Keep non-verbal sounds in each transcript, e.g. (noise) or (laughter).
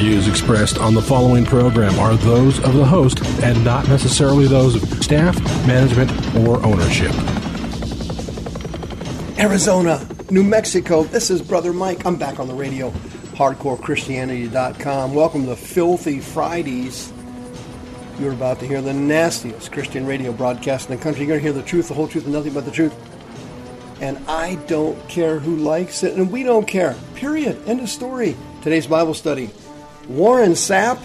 views expressed on the following program are those of the host and not necessarily those of staff, management, or ownership. Arizona, New Mexico. This is Brother Mike. I'm back on the radio, hardcorechristianity.com. Welcome to Filthy Fridays. You're about to hear the nastiest Christian radio broadcast in the country. You're going to hear the truth, the whole truth, and nothing but the truth. And I don't care who likes it, and we don't care. Period. End of story. Today's Bible study Warren Sapp?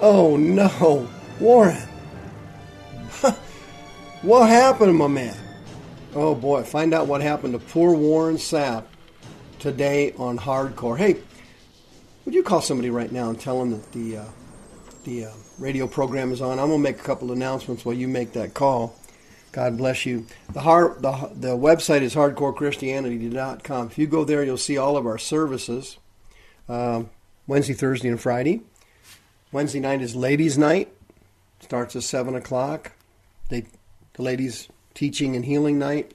Oh no, Warren. what happened my man? Oh boy, find out what happened to poor Warren Sapp today on Hardcore. Hey, would you call somebody right now and tell them that the uh, the uh, radio program is on? I'm gonna make a couple announcements while you make that call. God bless you. The hard, the the website is hardcorechristianity.com. If you go there, you'll see all of our services. Um, Wednesday, Thursday, and Friday. Wednesday night is ladies' night. Starts at seven o'clock. They, the ladies teaching and healing night.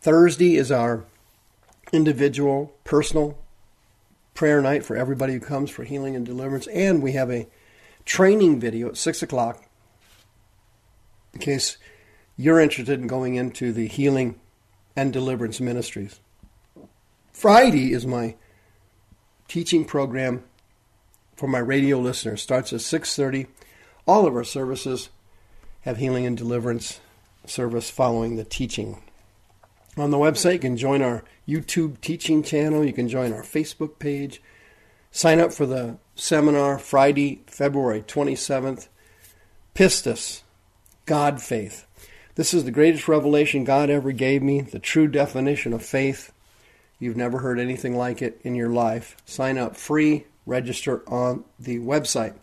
Thursday is our individual, personal prayer night for everybody who comes for healing and deliverance. And we have a training video at six o'clock in case you're interested in going into the healing and deliverance ministries. Friday is my teaching program for my radio listeners. Starts at 6:30. All of our services have healing and deliverance service following the teaching. On the website, you can join our YouTube teaching channel. You can join our Facebook page. Sign up for the seminar Friday, February 27th. Pistis, God faith. This is the greatest revelation God ever gave me, the true definition of faith. You've never heard anything like it in your life. Sign up free, register on the website.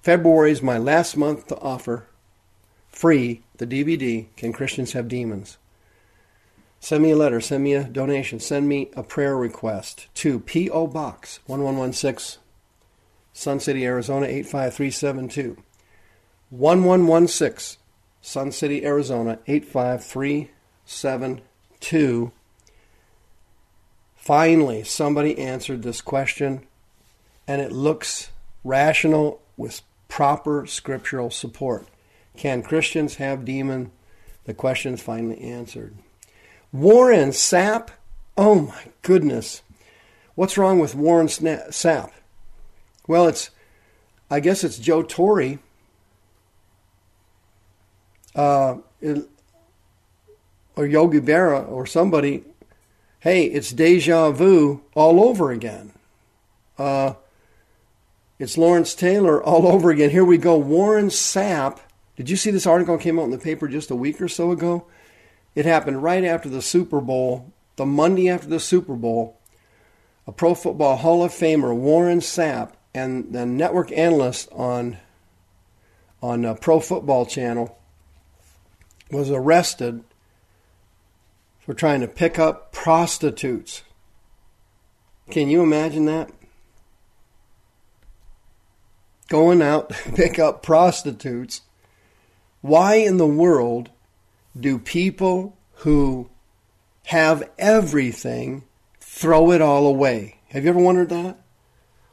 February is my last month to offer free the DVD Can Christians Have Demons? Send me a letter, send me a donation, send me a prayer request to P.O. Box 1116, Sun City, Arizona 85372. 1116, Sun City, Arizona 85372. Finally, somebody answered this question, and it looks rational with proper scriptural support. Can Christians have demon? The question is finally answered. Warren Sapp? Oh my goodness. What's wrong with Warren Sapp? Well, it's, I guess it's Joe Torre. Uh, or Yogi Berra or somebody. Hey, it's deja vu all over again. Uh, it's Lawrence Taylor all (laughs) over again. Here we go. Warren Sapp did you see this article came out in the paper just a week or so ago? It happened right after the Super Bowl, the Monday after the Super Bowl. A Pro Football Hall of Famer, Warren Sapp, and the network analyst on on uh, Pro Football Channel was arrested for trying to pick up prostitutes. Can you imagine that? Going out (laughs) to pick up prostitutes why in the world do people who have everything throw it all away? Have you ever wondered that?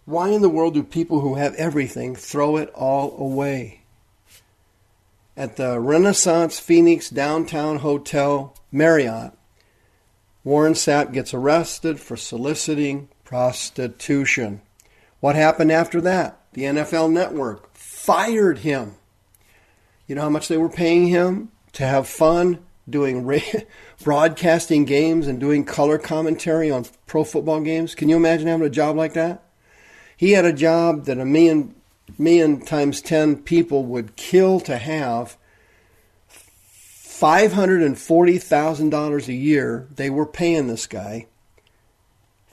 Why in the world do people who have everything throw it all away? At the Renaissance Phoenix Downtown Hotel Marriott, Warren Sapp gets arrested for soliciting prostitution. What happened after that? The NFL network fired him. You know how much they were paying him to have fun doing (laughs) broadcasting games and doing color commentary on pro football games? Can you imagine having a job like that? He had a job that a million million times 10 people would kill to have. $540,000 a year they were paying this guy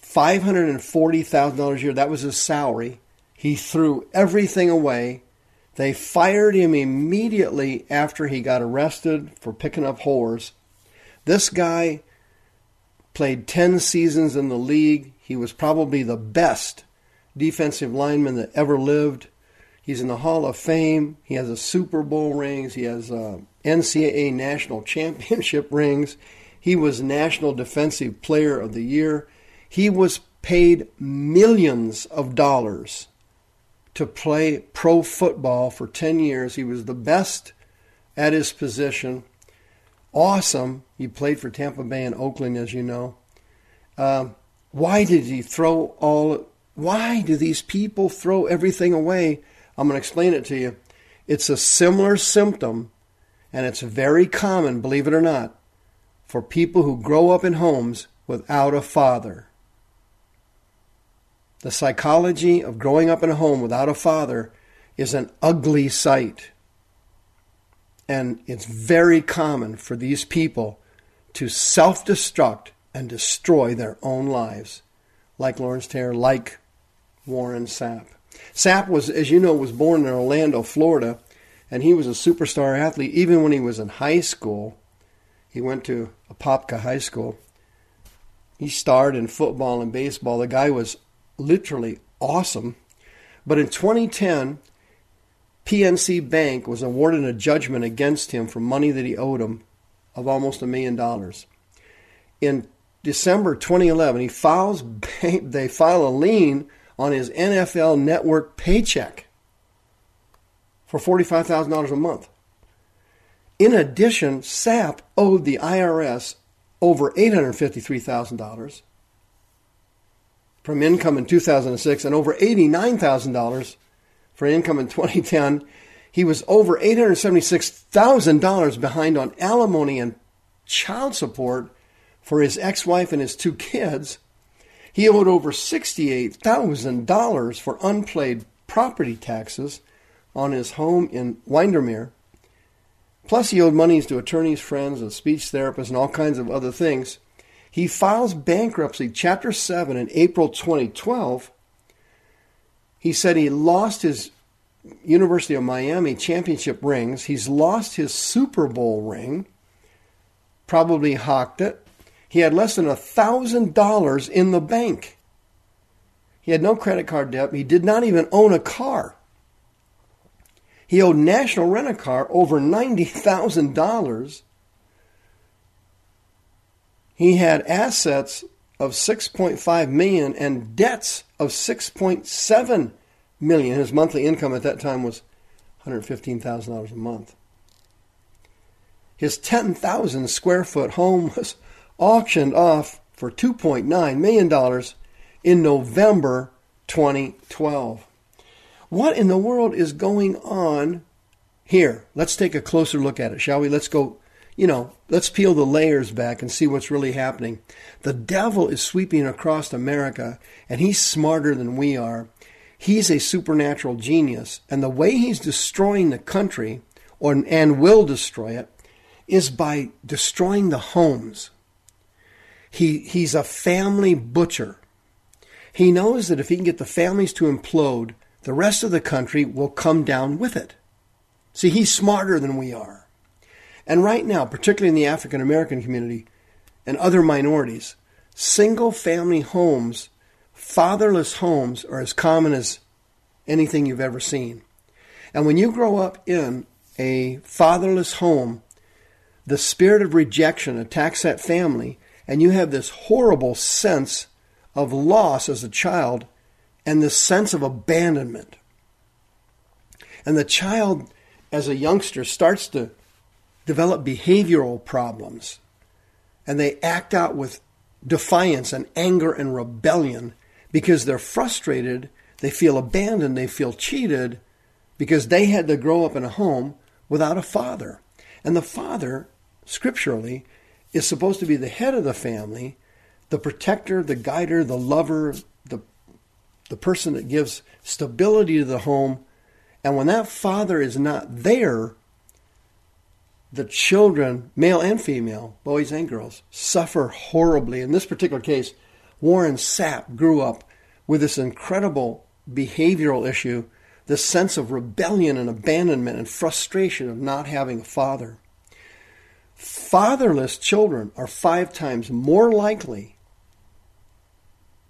$540,000 a year. That was his salary. He threw everything away. They fired him immediately after he got arrested for picking up whores. This guy played 10 seasons in the league. He was probably the best defensive lineman that ever lived. He's in the Hall of Fame. He has a Super Bowl rings. He has uh, NCAA national (laughs) championship rings. He was National Defensive Player of the Year. He was paid millions of dollars to play pro football for 10 years. He was the best at his position. Awesome. He played for Tampa Bay and Oakland, as you know. Uh, why did he throw all? Why do these people throw everything away? I'm going to explain it to you. It's a similar symptom, and it's very common, believe it or not, for people who grow up in homes without a father. The psychology of growing up in a home without a father is an ugly sight. And it's very common for these people to self destruct and destroy their own lives, like Lawrence Taylor, like Warren Sapp. Sapp was, as you know, was born in Orlando, Florida, and he was a superstar athlete even when he was in high school. He went to Apopka High School. He starred in football and baseball. The guy was literally awesome. But in 2010, PNC Bank was awarded a judgment against him for money that he owed him of almost a million dollars. In December 2011, he files they file a lien on his NFL network paycheck for $45,000 a month. In addition, Sapp owed the IRS over $853,000 from income in 2006 and over $89,000 for income in 2010. He was over $876,000 behind on alimony and child support for his ex wife and his two kids. He owed over $68,000 for unpaid property taxes on his home in Windermere. Plus, he owed monies to attorneys, friends, a speech therapist, and all kinds of other things. He files bankruptcy, Chapter 7, in April 2012. He said he lost his University of Miami championship rings. He's lost his Super Bowl ring, probably hawked it. He had less than $1,000 in the bank. He had no credit card debt. He did not even own a car. He owed National Rent a Car over $90,000 he had assets of 6.5 million and debts of 6.7 million. His monthly income at that time was $115,000 a month. His 10,000 square foot home was auctioned off for $2.9 million in November 2012. What in the world is going on here? Let's take a closer look at it, shall we? Let's go you know, let's peel the layers back and see what's really happening. The devil is sweeping across America, and he's smarter than we are. He's a supernatural genius, and the way he's destroying the country, or, and will destroy it, is by destroying the homes. He, he's a family butcher. He knows that if he can get the families to implode, the rest of the country will come down with it. See, he's smarter than we are. And right now, particularly in the African American community and other minorities, single family homes, fatherless homes, are as common as anything you've ever seen. And when you grow up in a fatherless home, the spirit of rejection attacks that family, and you have this horrible sense of loss as a child and this sense of abandonment. And the child, as a youngster, starts to develop behavioral problems and they act out with defiance and anger and rebellion because they're frustrated, they feel abandoned, they feel cheated because they had to grow up in a home without a father. And the father, scripturally, is supposed to be the head of the family, the protector, the guider, the lover, the, the person that gives stability to the home. And when that father is not there, the children, male and female, boys and girls, suffer horribly. In this particular case, Warren Sapp grew up with this incredible behavioral issue, this sense of rebellion and abandonment and frustration of not having a father. Fatherless children are five times more likely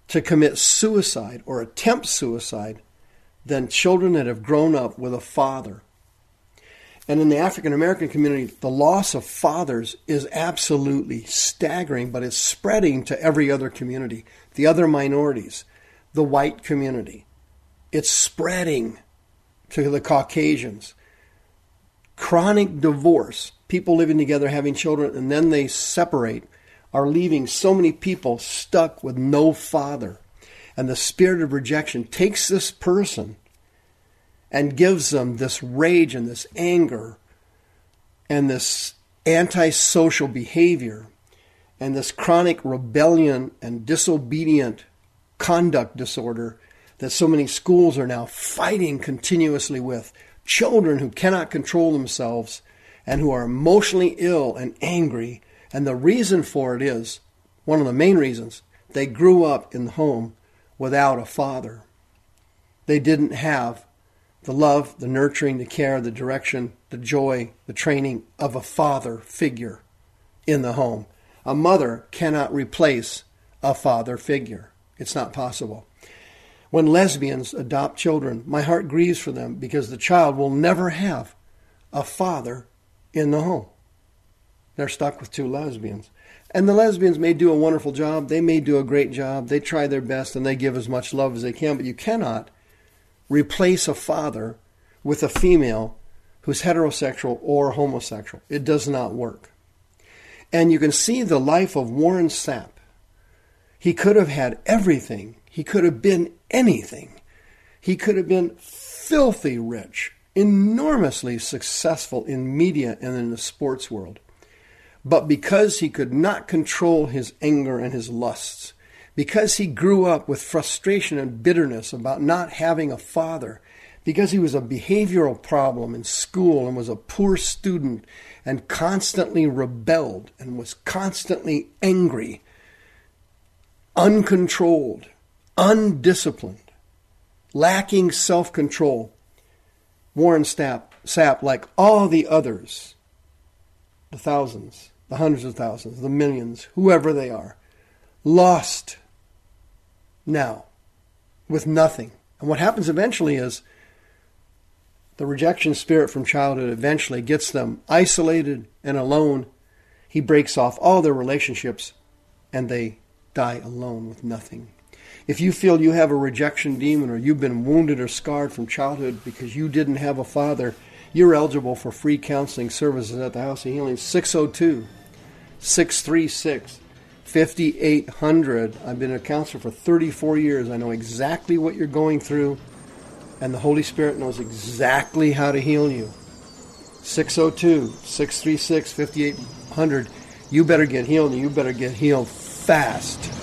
to commit suicide or attempt suicide than children that have grown up with a father. And in the African American community, the loss of fathers is absolutely staggering, but it's spreading to every other community, the other minorities, the white community. It's spreading to the Caucasians. Chronic divorce, people living together, having children, and then they separate, are leaving so many people stuck with no father. And the spirit of rejection takes this person and gives them this rage and this anger and this antisocial behavior and this chronic rebellion and disobedient conduct disorder that so many schools are now fighting continuously with. Children who cannot control themselves and who are emotionally ill and angry. And the reason for it is one of the main reasons they grew up in the home without a father. They didn't have the love, the nurturing, the care, the direction, the joy, the training of a father figure in the home. A mother cannot replace a father figure. It's not possible. When lesbians adopt children, my heart grieves for them because the child will never have a father in the home. They're stuck with two lesbians. And the lesbians may do a wonderful job. They may do a great job. They try their best and they give as much love as they can, but you cannot replace a father with a female who's heterosexual or homosexual. It does not work. And you can see the life of Warren Sapp. He could have had everything, he could have been anything. He could have been filthy rich, enormously successful in media and in the sports world. But because he could not control his anger and his lusts, because he grew up with frustration and bitterness about not having a father, because he was a behavioral problem in school and was a poor student and constantly rebelled and was constantly angry, uncontrolled, undisciplined, lacking self control. Warren Sapp, like all the others, the thousands, the hundreds of thousands, the millions, whoever they are, lost now with nothing. And what happens eventually is the rejection spirit from childhood eventually gets them isolated and alone. He breaks off all their relationships and they die alone with nothing. If you feel you have a rejection demon or you've been wounded or scarred from childhood because you didn't have a father, you're eligible for free counseling services at the House of Healing 602 636 5800. I've been a counselor for 34 years. I know exactly what you're going through, and the Holy Spirit knows exactly how to heal you. 602 636 5800. You better get healed, and you better get healed fast.